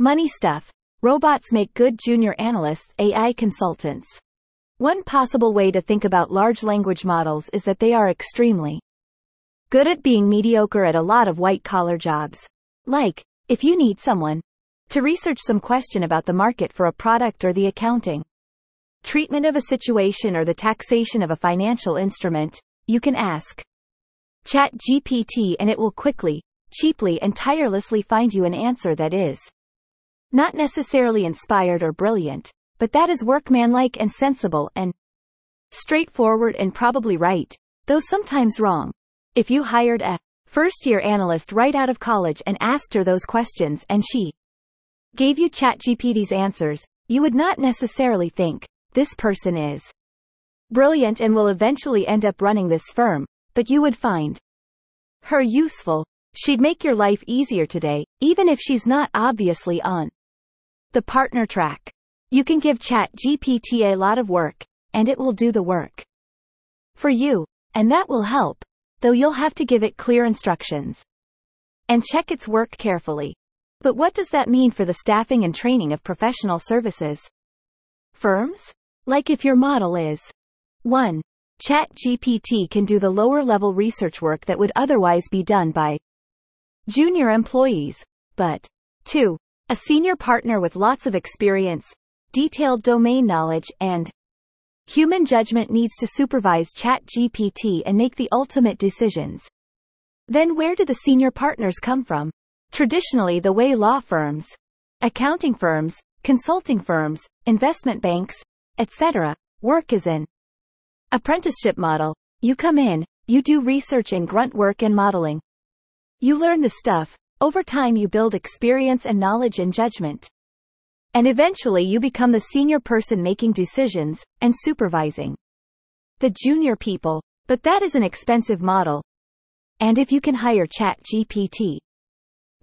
Money stuff. Robots make good junior analysts, AI consultants. One possible way to think about large language models is that they are extremely good at being mediocre at a lot of white collar jobs. Like, if you need someone to research some question about the market for a product or the accounting treatment of a situation or the taxation of a financial instrument, you can ask ChatGPT and it will quickly, cheaply and tirelessly find you an answer that is not necessarily inspired or brilliant, but that is workmanlike and sensible and straightforward and probably right, though sometimes wrong. If you hired a first year analyst right out of college and asked her those questions and she gave you ChatGPT's answers, you would not necessarily think, this person is brilliant and will eventually end up running this firm, but you would find her useful. She'd make your life easier today, even if she's not obviously on the partner track. You can give ChatGPT a lot of work, and it will do the work for you, and that will help, though you'll have to give it clear instructions and check its work carefully. But what does that mean for the staffing and training of professional services? Firms? Like if your model is 1. ChatGPT can do the lower level research work that would otherwise be done by junior employees, but 2. A senior partner with lots of experience, detailed domain knowledge, and human judgment needs to supervise ChatGPT and make the ultimate decisions. Then where do the senior partners come from? Traditionally, the way law firms, accounting firms, consulting firms, investment banks, etc., work is an apprenticeship model. You come in, you do research and grunt work and modeling. You learn the stuff, over time you build experience and knowledge and judgment. And eventually you become the senior person making decisions and supervising the junior people. But that is an expensive model. And if you can hire ChatGPT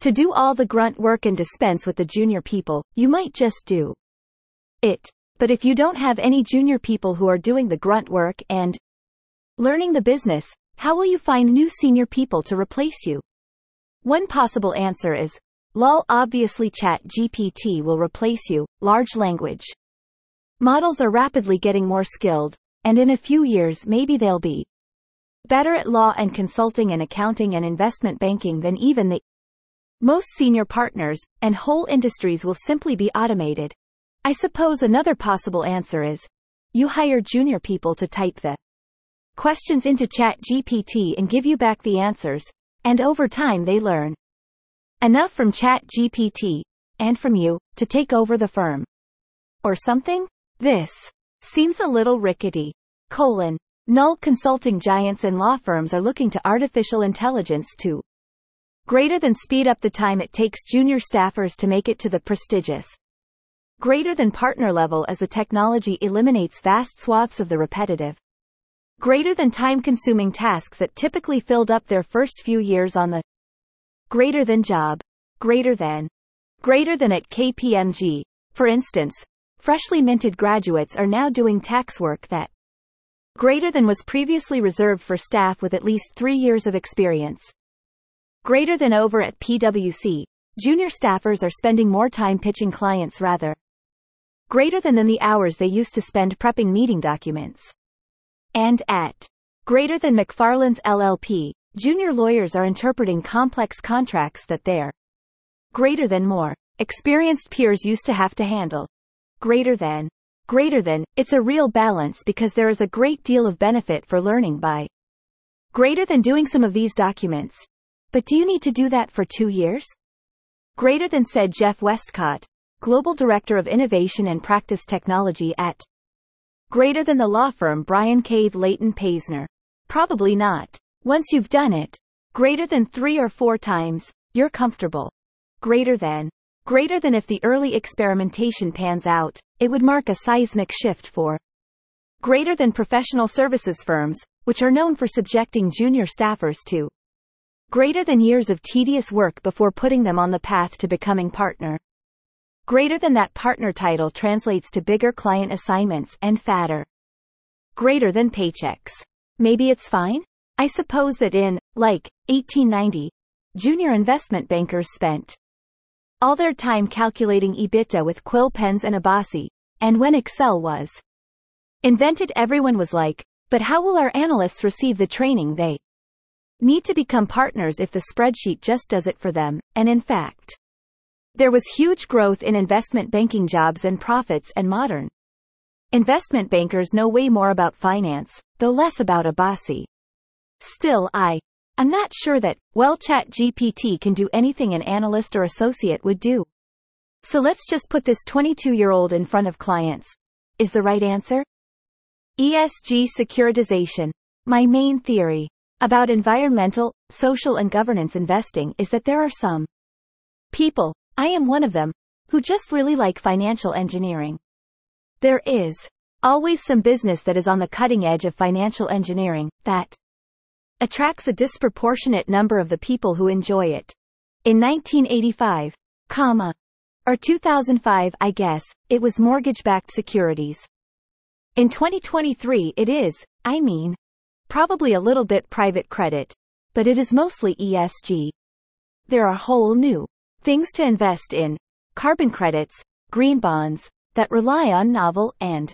to do all the grunt work and dispense with the junior people, you might just do it. But if you don't have any junior people who are doing the grunt work and learning the business, how will you find new senior people to replace you? One possible answer is, lol obviously chat GPT will replace you, large language. Models are rapidly getting more skilled, and in a few years maybe they'll be better at law and consulting and accounting and investment banking than even the most senior partners, and whole industries will simply be automated. I suppose another possible answer is, you hire junior people to type the questions into Chat GPT and give you back the answers, and over time they learn enough from Chat GPT and from you to take over the firm. Or something? This seems a little rickety. Colon. Null consulting giants and law firms are looking to artificial intelligence to greater than speed up the time it takes junior staffers to make it to the prestigious greater than partner level as the technology eliminates vast swaths of the repetitive greater than time-consuming tasks that typically filled up their first few years on the greater than job, greater than, greater than at KPMG. For instance, freshly minted graduates are now doing tax work that greater than was previously reserved for staff with at least three years of experience. Greater than over at PwC, junior staffers are spending more time pitching clients rather greater than than the hours they used to spend prepping meeting documents and at greater than Macfarlanes LLP, junior lawyers are interpreting complex contracts that their greater than more experienced peers used to have to handle. Greater than greater than it's a real balance because there is a great deal of benefit for learning by greater than doing some of these documents. But do you need to do that for 2 years? Greater than said Jeff Westcott, Global Director of Innovation and Practice Technology at Greater than the law firm Bryan Cave Leighton Paisner. Probably not. Once you've done it, greater than three or four times, you're comfortable. Greater than. Greater than if the early experimentation pans out, it would mark a seismic shift for. Greater than professional services firms, which are known for subjecting junior staffers to. Greater than years of tedious work before putting them on the path to becoming partner. Greater than that partner title translates to bigger client assignments and fatter. Greater than paychecks. Maybe it's fine? I suppose that in, like, 1890, junior investment bankers spent all their time calculating EBITDA with quill pens and abaci, and when Excel was invented everyone was like, but how will our analysts receive the training they need to become partners if the spreadsheet just does it for them, and in fact, there was huge growth in investment banking jobs and profits and modern investment bankers know way more about finance, though less about abaci. Still, I I'm not sure that, well, ChatGPT can do anything an analyst or associate would do. So let's just put this 22 year old in front of clients. Is the right answer? ESG securitization. My main theory about environmental, social, and governance investing is that there are some people, I am one of them, who just really like financial engineering. There is always some business that is on the cutting edge of financial engineering that attracts a disproportionate number of the people who enjoy it. In 1985, comma, or 2005, I guess, it was mortgage-backed securities. In 2023 it is, I mean, probably a little bit private credit, but it is mostly ESG. There are whole new things to invest in, carbon credits, green bonds, that rely on novel and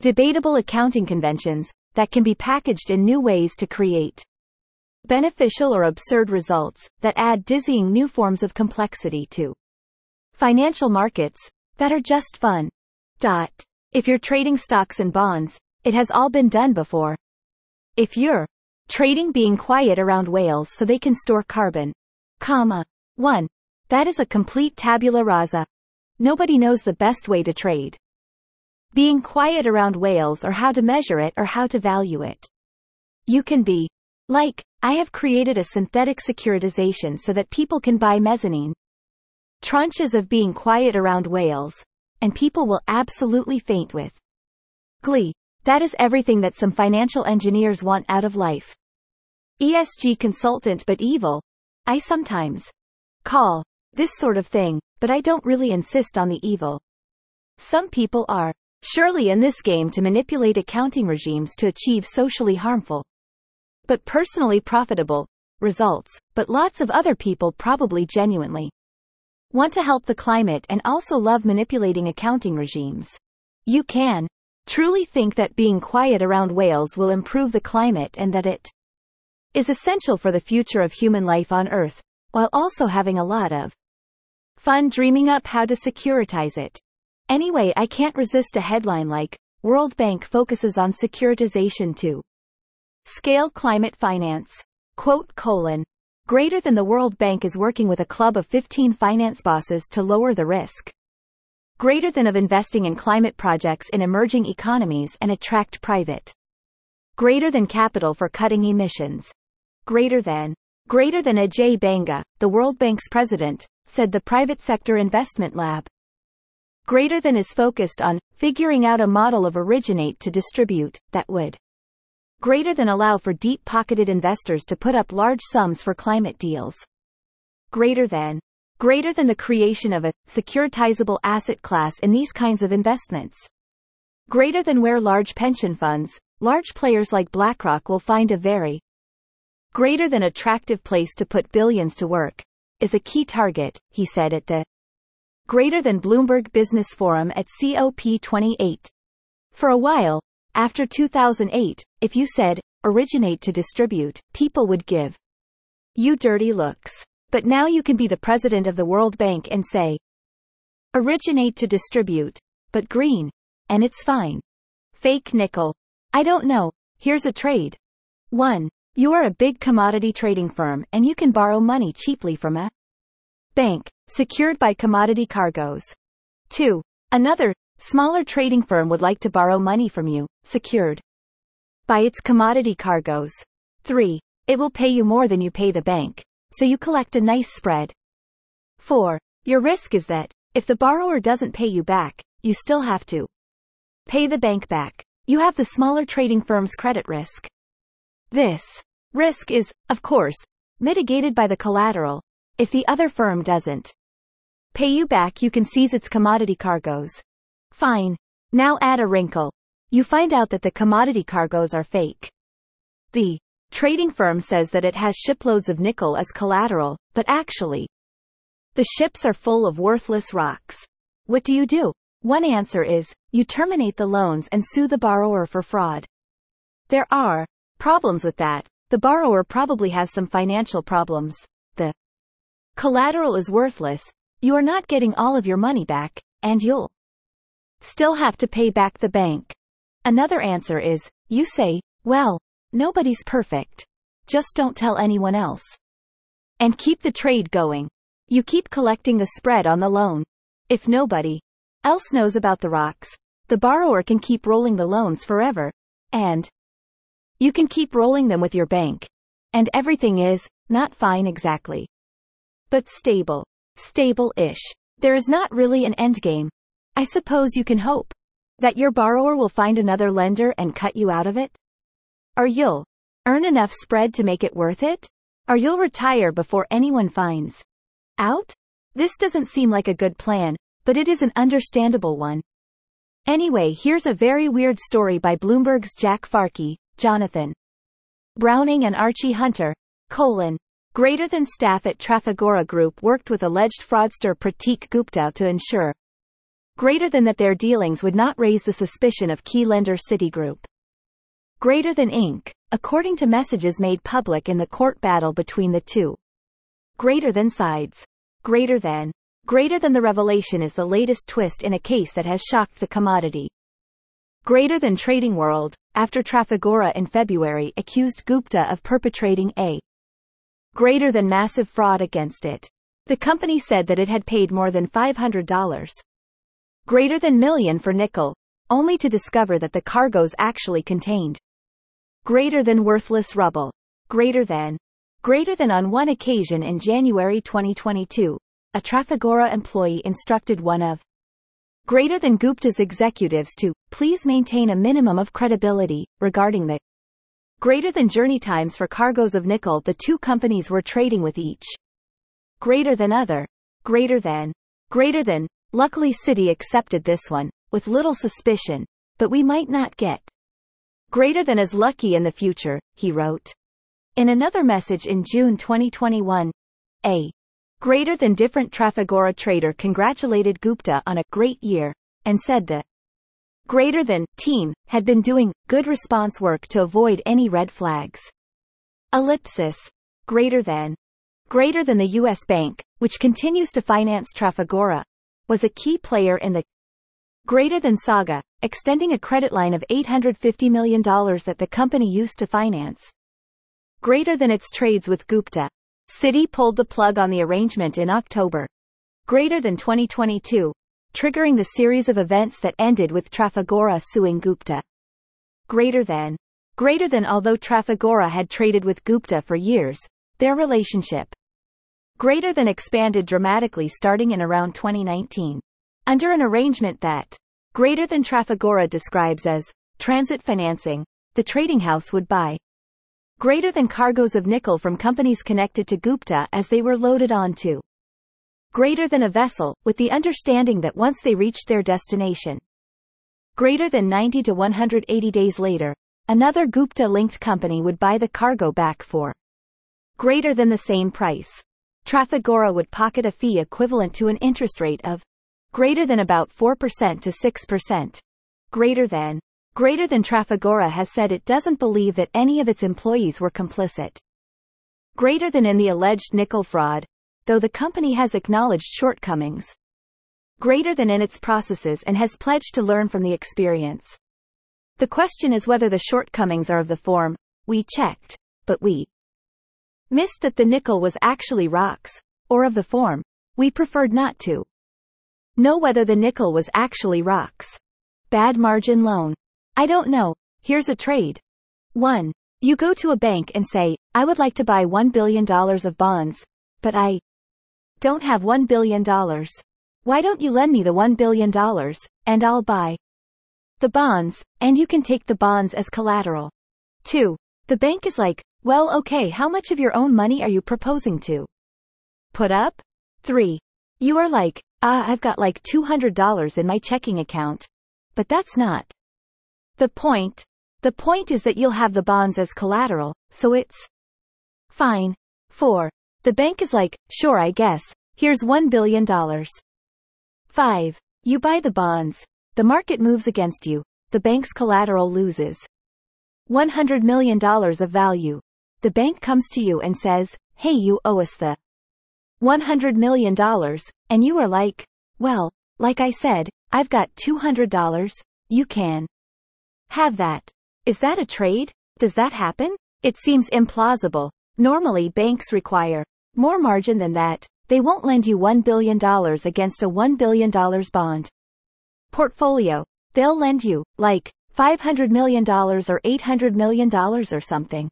debatable accounting conventions, that can be packaged in new ways to create beneficial or absurd results that add dizzying new forms of complexity to financial markets that are just fun. Dot. If you're trading stocks and bonds, it has all been done before. If you're trading being quiet around whales so they can store carbon, comma, 1. That is a complete tabula rasa. Nobody knows the best way to trade being quiet around whales or how to measure it or how to value it. You can be like, I have created a synthetic securitization so that people can buy mezzanine tranches of being quiet around whales, and people will absolutely faint with glee. That is everything that some financial engineers want out of life. ESG consultant but evil. I sometimes call this sort of thing, but I don't really insist on the evil. Some people are surely in this game to manipulate accounting regimes to achieve socially harmful, but personally profitable, results, but lots of other people probably genuinely want to help the climate and also love manipulating accounting regimes. You can truly think that being quiet around whales will improve the climate and that it is essential for the future of human life on Earth, while also having a lot of fun dreaming up how to securitize it. Anyway, I can't resist a headline like, World Bank focuses on securitization to scale climate finance. Quote colon. Greater than the World Bank is working with a club of 15 finance bosses to lower the risk. Greater than of investing in climate projects in emerging economies and attract private. Greater than capital for cutting emissions. Greater than. Greater than Ajay Banga, the World Bank's president, said the private sector investment lab greater than is focused on figuring out a model of originate to distribute that would greater than allow for deep-pocketed investors to put up large sums for climate deals. Greater than greater than the creation of a securitizable asset class in these kinds of investments. Greater than where large pension funds, large players like BlackRock will find a very greater than attractive place to put billions to work, is a key target, he said at the greater than Bloomberg Business Forum at COP28. For a while, after 2008, if you said, originate to distribute, people would give you dirty looks. But now you can be the president of the World Bank and say, originate to distribute, but green. And it's fine. Fake nickel. I don't know. Here's a trade. 1. You are a big commodity trading firm and you can borrow money cheaply from a bank, secured by commodity cargoes. 2. Another, smaller trading firm would like to borrow money from you, secured by its commodity cargoes. 3. It will pay you more than you pay the bank, so you collect a nice spread. 4. Your risk is that, if the borrower doesn't pay you back, you still have to pay the bank back. You have the smaller trading firm's credit risk. This risk is, of course, mitigated by the collateral, if the other firm doesn't pay you back, you can seize its commodity cargoes. Fine. Now add a wrinkle. You find out that the commodity cargoes are fake. The trading firm says that it has shiploads of nickel as collateral, but actually, The ships are full of worthless rocks. What do you do? One answer is, you terminate the loans and sue the borrower for fraud. There are problems with that. The borrower probably has some financial problems. The collateral is worthless. You are not getting all of your money back, and you'll still have to pay back the bank. Another answer is, you say, well, nobody's perfect. Just don't tell anyone else. And keep the trade going. You keep collecting the spread on the loan. If nobody else knows about the rocks, the borrower can keep rolling the loans forever. And you can keep rolling them with your bank. And everything is, not fine exactly. But stable. Stable-ish. There is not really an endgame. I suppose you can hope that your borrower will find another lender and cut you out of it? Or you'll earn enough spread to make it worth it? Or you'll retire before anyone finds out? This doesn't seem like a good plan, but it is an understandable one. Anyway, here's a very weird story by Bloomberg's Jack Farchy, Jonathan Browning and Archie Hunter, colon, greater than staff at Trafigura Group worked with alleged fraudster Prateek Gupta to ensure greater than that their dealings would not raise the suspicion of key lender Citigroup. Greater than Inc., according to messages made public in the court battle between the two. Greater than sides. Greater than. Greater than the revelation is the latest twist in a case that has shocked the commodity. Greater than Trading World, after Trafigura in February accused Gupta of perpetrating a greater than massive fraud against it. The company said that it had paid more than $500 greater than million for nickel, only to discover that the cargoes actually contained greater than worthless rubble, greater than, greater than on one occasion in January 2022, a Trafigura employee instructed one of greater than Gupta's executives to please maintain a minimum of credibility regarding the greater than journey times for cargoes of nickel the two companies were trading with each. Greater than other, greater than, greater than, Luckily Citi accepted this one, with little suspicion, but we might not get greater than as lucky in the future, he wrote. In another message in June 2021, a greater than different Trafigura trader congratulated Gupta on a great year, and said the greater than team had been doing good response work to avoid any red flags. Ellipsis. Greater than. Greater than the U.S. Bank, which continues to finance Trafigura, was a key player in the greater than saga, extending a credit line of $850 million that the company used to finance greater than its trades with Gupta. Citi pulled the plug on the arrangement in October. Greater than 2022, triggering the series of events that ended with Trafigura suing Gupta. Greater than. Greater than although Trafigura had traded with Gupta for years, their relationship greater than expanded dramatically starting in around 2019. Under an arrangement that greater than Trafigura describes as transit financing, the trading house would buy greater than cargoes of nickel from companies connected to Gupta as they were loaded onto greater than a vessel, with the understanding that once they reached their destination, greater than 90 to 180 days later, another Gupta-linked company would buy the cargo back for greater than the same price. Trafigura would pocket a fee equivalent to an interest rate of greater than about 4% to 6%. Greater than. Greater than Trafigura has said it doesn't believe that any of its employees were complicit. Greater than in the alleged nickel fraud, though the company has acknowledged shortcomings. Greater than in its processes and has pledged to learn from the experience. The question is whether the shortcomings are of the form, we checked, but we missed that the nickel was actually rocks, or of the form, we preferred not to know whether the nickel was actually rocks. Bad margin loan. I don't know. Here's a trade. 1. You go to a bank and say, I would like to buy $1 billion of bonds, but I don't have $1 billion. Why don't you lend me the $1 billion, and I'll buy the bonds, and you can take the bonds as collateral. 2. The bank is like, well, okay, how much of your own money are you proposing to put up? 3. You are like, ah, I've got like $200 in my checking account. But that's not the point. The point is that you'll have the bonds as collateral, so it's fine. 4. The bank is like, sure, I guess, Here's $1 billion. 5. You buy the bonds. The market moves against you. The bank's collateral loses. $100 million of value. The bank comes to you and says, hey, you owe us the $100 million, and you are like, well, like I said, I've got $200, you can have that. Is that a trade? Does that happen? It seems implausible. Normally banks require more margin than that. They won't lend you $1 billion against a $1 billion bond portfolio. They'll lend you, like, $500 million or $800 million or something.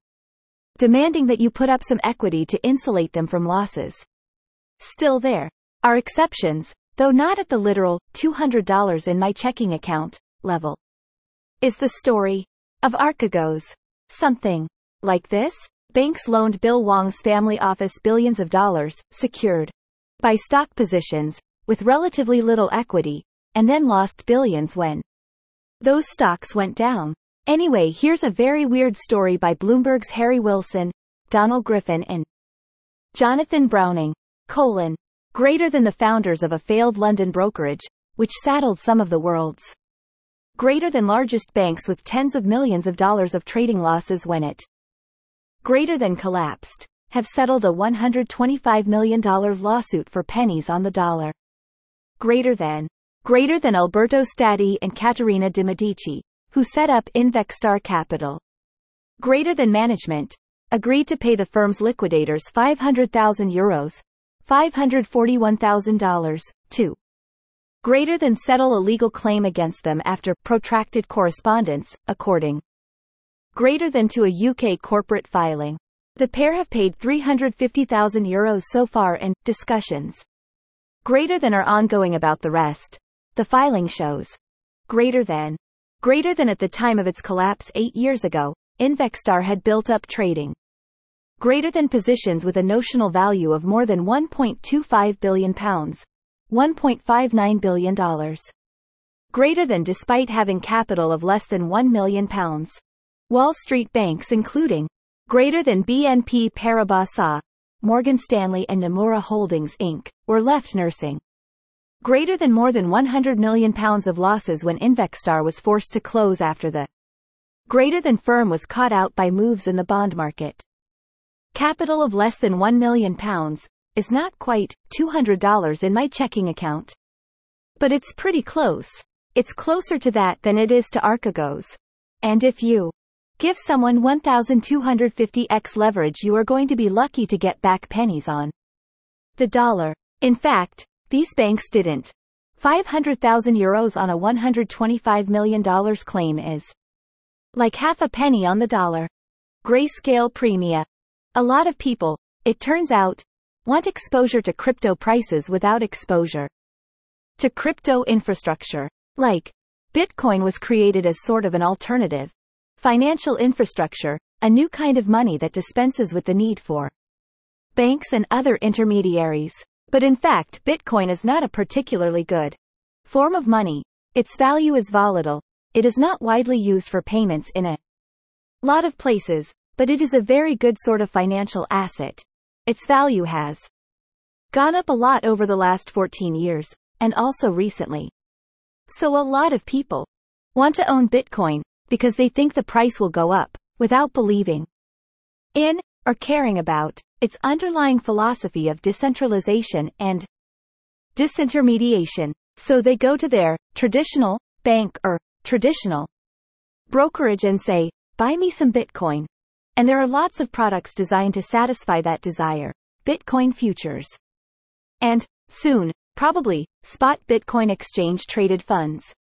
Demanding that you put up some equity to insulate them from losses. Still there are exceptions, though not at the literal $200 in my checking account level. Is the story of Archegos something like this? Banks loaned Bill Hwang's family office billions of dollars, secured by stock positions, with relatively little equity, and then lost billions when those stocks went down. Anyway, here's a very weird story by Bloomberg's Harry Wilson, Donald Griffin, and Jonathan Browning, colon, greater than the founders of a failed London brokerage, which saddled some of the world's greater than largest banks with tens of millions of dollars of trading losses when it greater than collapsed, have settled a $125 million lawsuit for pennies on the dollar. Greater than greater than Alberto Stati and Caterina de Medici, who set up Invextar Capital. Greater than management, agreed to pay the firm's liquidators 500,000 euros, $541,000, to greater than settle a legal claim against them after protracted correspondence, according greater than to a UK corporate filing. The pair have paid 350,000 euros so far and discussions greater than are ongoing about the rest. The filing shows greater than greater than at the time of its collapse 8 years ago. Invextar had built up trading greater than positions with a notional value of more than 1.25 billion pounds, $1.59 billion. Greater than despite having capital of less than 1 million pounds. Wall Street banks including greater than BNP Paribas, Morgan Stanley and Nomura Holdings Inc., were left nursing greater than more than 100 million pounds of losses when Invextar was forced to close after the greater than firm was caught out by moves in the bond market. Capital of less than 1 million pounds, is not quite $200 in my checking account. But it's pretty close. It's closer to that than it is to Archegos. And if you give someone 1250x leverage, you are going to be lucky to get back pennies on the dollar. In fact, these banks didn't. 500,000 euros on a $125 million claim is like half a penny on the dollar. Grayscale Premia. A lot of people, it turns out, want exposure to crypto prices without exposure to crypto infrastructure. Like, Bitcoin was created as sort of an alternative financial infrastructure, a new kind of money that dispenses with the need for banks and other intermediaries. But in fact, Bitcoin is not a particularly good form of money. Its value is volatile. It is not widely used for payments in a lot of places, but it is a very good sort of financial asset. Its value has gone up a lot over the last 14 years, and also recently. So a lot of people want to own Bitcoin because they think the price will go up, without believing in, or caring about, its underlying philosophy of decentralization and disintermediation. So they go to their traditional bank or traditional brokerage and say, buy me some Bitcoin. And there are lots of products designed to satisfy that desire. Bitcoin futures. And, soon, probably, spot Bitcoin exchange traded funds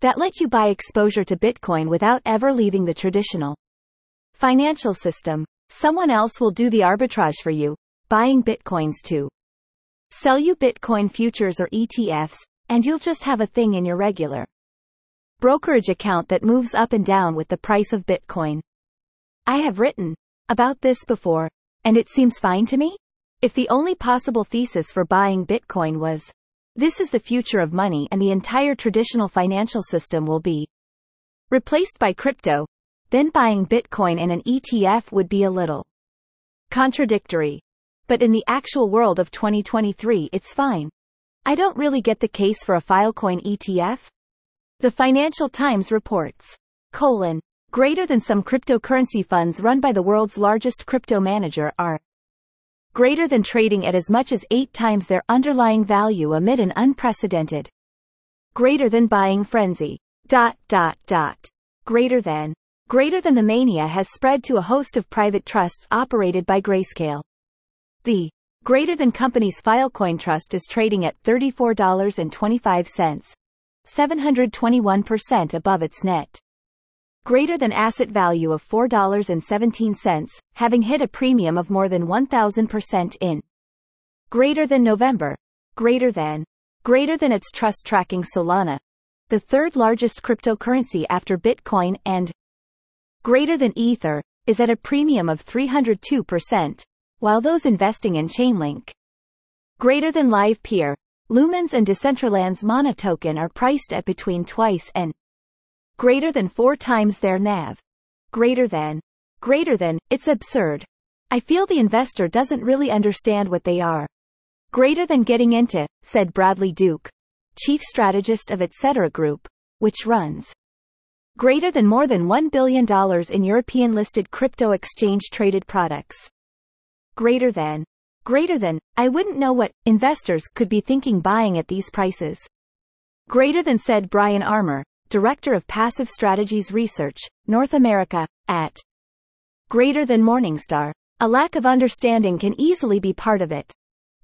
that let you buy exposure to Bitcoin without ever leaving the traditional financial system. Someone else will do the arbitrage for you, buying Bitcoins to sell you Bitcoin futures or ETFs, and you'll just have a thing in your regular brokerage account that moves up and down with the price of Bitcoin. I have written about this before, and it seems fine to me? If the only possible thesis for buying Bitcoin was, this is the future of money and the entire traditional financial system will be replaced by crypto, then buying Bitcoin and an ETF would be a little contradictory. but in the actual world of 2023 it's fine. I don't really get the case for a Filecoin ETF. The Financial Times reports, colon, greater than some cryptocurrency funds run by the world's largest crypto manager are greater than trading at as much as eight times their underlying value amid an unprecedented greater than buying frenzy. Dot, dot, dot. Greater than. Greater than the mania has spread to a host of private trusts operated by Grayscale. The greater than company's Filecoin Trust is trading at $34.25, 721% above its net greater than asset value of $4.17, having hit a premium of more than 1,000% in greater than November, greater than, greater than its trust tracking Solana, the third largest cryptocurrency after Bitcoin and greater than Ether, is at a premium of 302%, while those investing in Chainlink greater than Livepeer, Lumens and Decentraland's Mana token are priced at between twice and greater than four times their NAV. Greater than. Greater than, it's absurd. I feel the investor doesn't really understand what they are. Greater than getting into, said Bradley Duke, chief strategist of Etc. Group, which runs greater than more than $1 billion in European listed crypto exchange traded products. Greater than. Greater than, I wouldn't know what investors could be thinking buying at these prices. Greater than said Bryan Armour, Director of Passive Strategies Research, North America, at Greater than Morningstar. A lack of understanding can easily be part of it.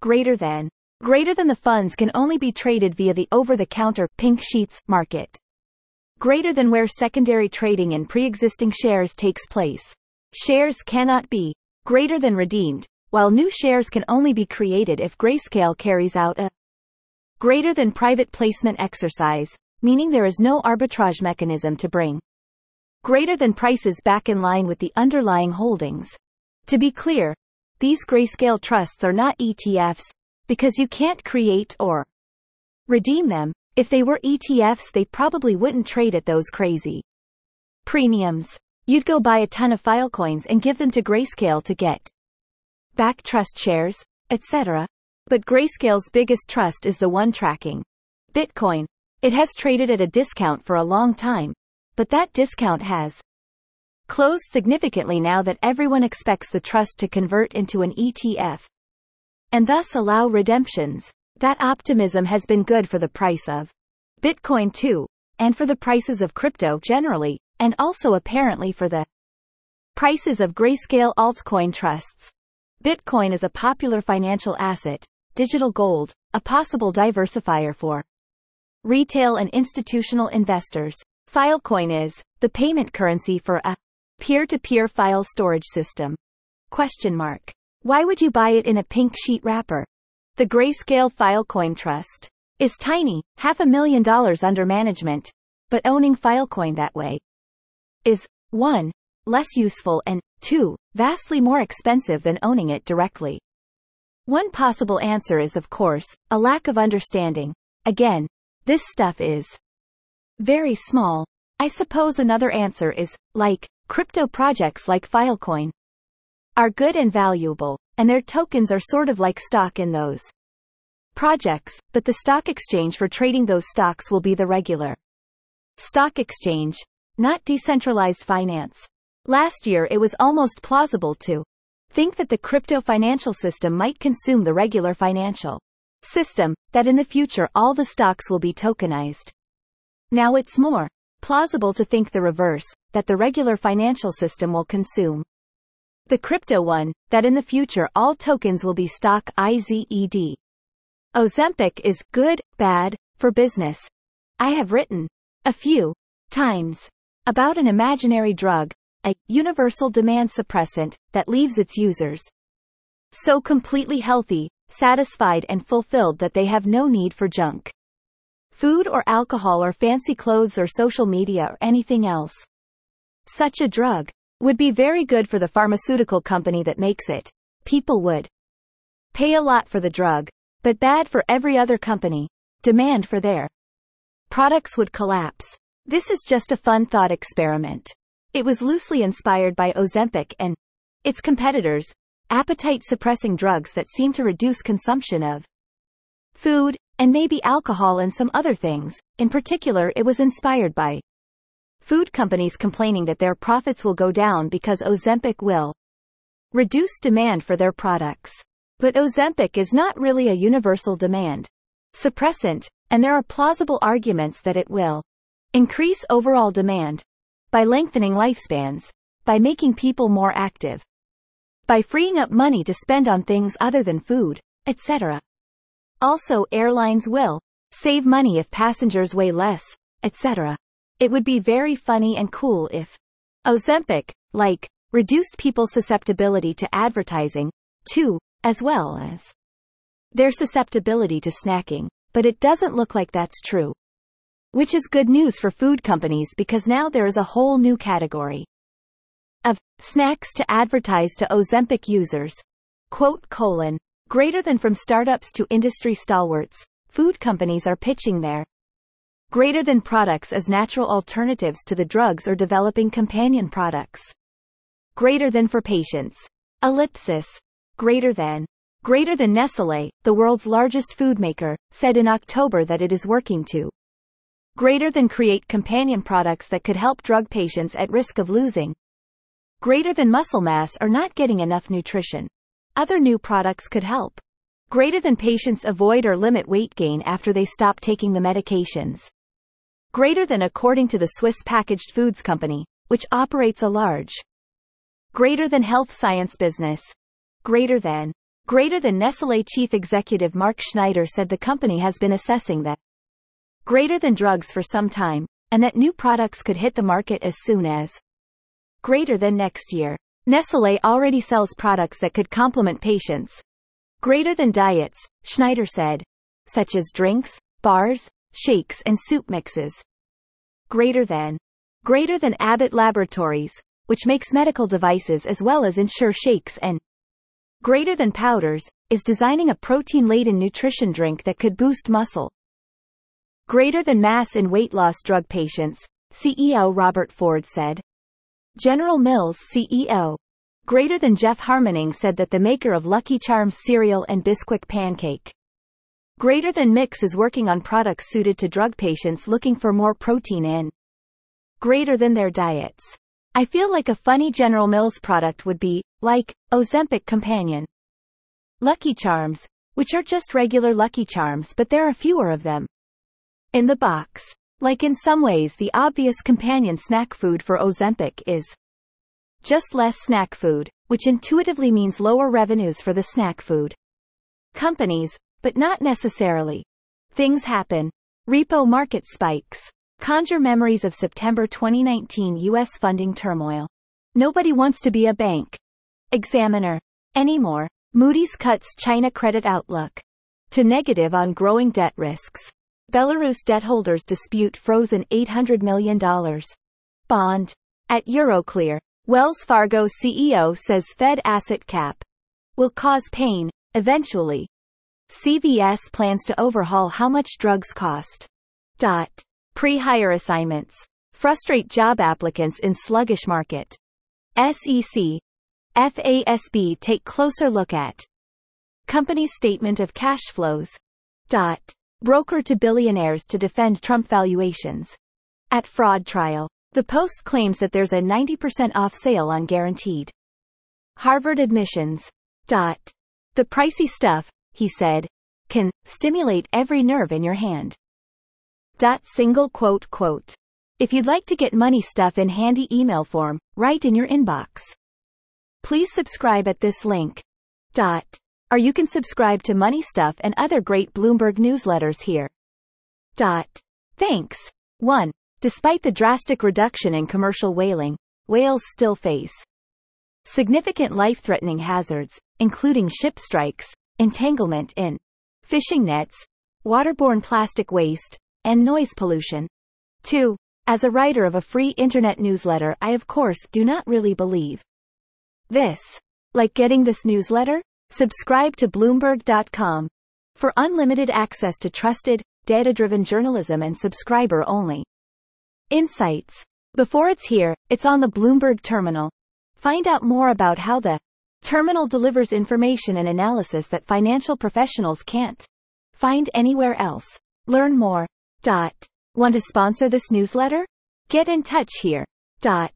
Greater than. Greater than the funds can only be traded via the over-the-counter pink sheets market. Greater than where secondary trading in pre-existing shares takes place. Shares cannot be greater than redeemed, while new shares can only be created if Grayscale carries out a greater than private placement exercise, meaning there is no arbitrage mechanism to bring greater than prices back in line with the underlying holdings. To be clear, these grayscale trusts are not ETFs, because you can't create or redeem them. If they were ETFs, they probably wouldn't trade at those crazy premiums. You'd go buy a ton of Filecoins and give them to Grayscale to get back trust shares, etc. But Grayscale's biggest trust is the one tracking Bitcoin, it has traded at a discount for a long time, but that discount has closed significantly now that everyone expects the trust to convert into an ETF and thus allow redemptions. That optimism has been good for the price of Bitcoin too, and for the prices of crypto generally, and also apparently for the prices of grayscale altcoin trusts. Bitcoin is a popular financial asset, digital gold, a possible diversifier for retail and institutional investors. Filecoin is the payment currency for a peer-to-peer file storage system. Question mark. Why would you buy it in a pink sheet wrapper? The Grayscale Filecoin Trust is tiny, half a million dollars under management, but owning Filecoin that way is 1. less useful and 2. vastly more expensive than owning it directly. One possible answer is of course, a lack of understanding. Again, this stuff is very small. I suppose another answer is, like, crypto projects like Filecoin are good and valuable, and their tokens are sort of like stock in those projects, but the stock exchange for trading those stocks will be the regular stock exchange, not decentralized finance. Last year it was almost plausible to think that the crypto financial system might consume the regular financial system, that in the future all the stocks will be tokenized. Now it's more plausible to think the reverse, that the regular financial system will consume the crypto one, that in the future all tokens will be stock IZED. Ozempic is good, bad, for business. I have written a few times about an imaginary drug, a universal demand suppressant that leaves its users so completely healthy satisfied and fulfilled that they have no need for junk. Food or alcohol or fancy clothes or social media or anything else. Such a drug would be very good for the pharmaceutical company that makes it. People would pay a lot for the drug, but bad for every other company. Demand for their products would collapse. This is just a fun thought experiment. It was loosely inspired by Ozempic and its competitors, appetite-suppressing drugs that seem to reduce consumption of food, and maybe alcohol and some other things. In particular, it was inspired by food companies complaining that their profits will go down because Ozempic will reduce demand for their products. But Ozempic is not really a universal demand suppressant, and there are plausible arguments that it will increase overall demand by lengthening lifespans, by making people more active, by freeing up money to spend on things other than food, etc. Also, airlines will save money if passengers weigh less, etc. It would be very funny and cool if Ozempic, like, reduced people's susceptibility to advertising, too, as well as their susceptibility to snacking. But it doesn't look like that's true. Which is good news for food companies because now there is a whole new category of snacks to advertise to Ozempic users. Quote colon. Greater than from startups to industry stalwarts, food companies are pitching their greater than products as natural alternatives to the drugs or developing companion products. Greater than for patients. Ellipsis. Greater than. Greater than Nestle, the world's largest food maker, said in October that it is working to greater than create companion products that could help drug patients at risk of losing greater than muscle mass are not getting enough nutrition. Other new products could help. Greater than patients avoid or limit weight gain after they stop taking the medications. Greater than according to the Swiss packaged foods company, which operates a large. Greater than health science business. Greater than. Greater than Nestle chief executive Mark Schneider said the company has been assessing that greater than drugs for some time, and that new products could hit the market as soon as greater than next year. Nestle already sells products that could complement patients. Greater than diets, Schneider said. Such as drinks, bars, shakes and soup mixes. Greater than. Greater than Abbott Laboratories, which makes medical devices as well as Ensure shakes and greater than powders, is designing a protein-laden nutrition drink that could boost muscle. Greater than mass in weight loss drug patients, CEO Robert Ford said. General Mills CEO. Greater than Jeff Harmening said that the maker of Lucky Charms cereal and Bisquick pancake. Greater than Mix is working on products suited to drug patients looking for more protein in greater than their diets. I feel like a funny General Mills product would be, like, Ozempic Companion. Lucky Charms, which are just regular Lucky Charms but there are fewer of them. In the box. Like in some ways the obvious companion snack food for Ozempic is just less snack food, which intuitively means lower revenues for the snack food companies, but not necessarily. Things happen. Repo market spikes. Conjure memories of September 2019 U.S. funding turmoil. Nobody wants to be a bank. Examiner. Anymore. Moody's cuts China credit outlook to negative on growing debt risks. Belarus debt holders dispute frozen $800 million bond. At Euroclear, Wells Fargo CEO says Fed asset cap will cause pain, eventually. CVS plans to overhaul how much drugs cost. Dot. Pre-hire assignments. Frustrate job applicants in sluggish market. SEC. FASB take closer look at. Company's statement of cash flows. Dot broker to billionaires to defend Trump valuations. At fraud trial, the Post claims that there's a 90% off sale on guaranteed Harvard admissions. Dot. The pricey stuff, he said, can stimulate every nerve in your hand. Dot single quote quote. If you'd like to get money stuff in handy email form, right in your inbox. Please subscribe at this link. Dot or you can subscribe to Money Stuff and other great Bloomberg newsletters here. Dot. Thanks. 1. Despite the drastic reduction in commercial whaling, whales still face significant life-threatening hazards, including ship strikes, entanglement in fishing nets, waterborne plastic waste, and noise pollution. 2. As a writer of a free internet newsletter, I of course do not really believe this. Like getting this newsletter? Subscribe to Bloomberg.com for unlimited access to trusted, data-driven journalism and subscriber-only insights. Before it's here, it's on the Bloomberg terminal. Find out more about how the Terminal delivers information and analysis that financial professionals can't find anywhere else. Learn more. Dot. Want to sponsor this newsletter? Get in touch here. Dot.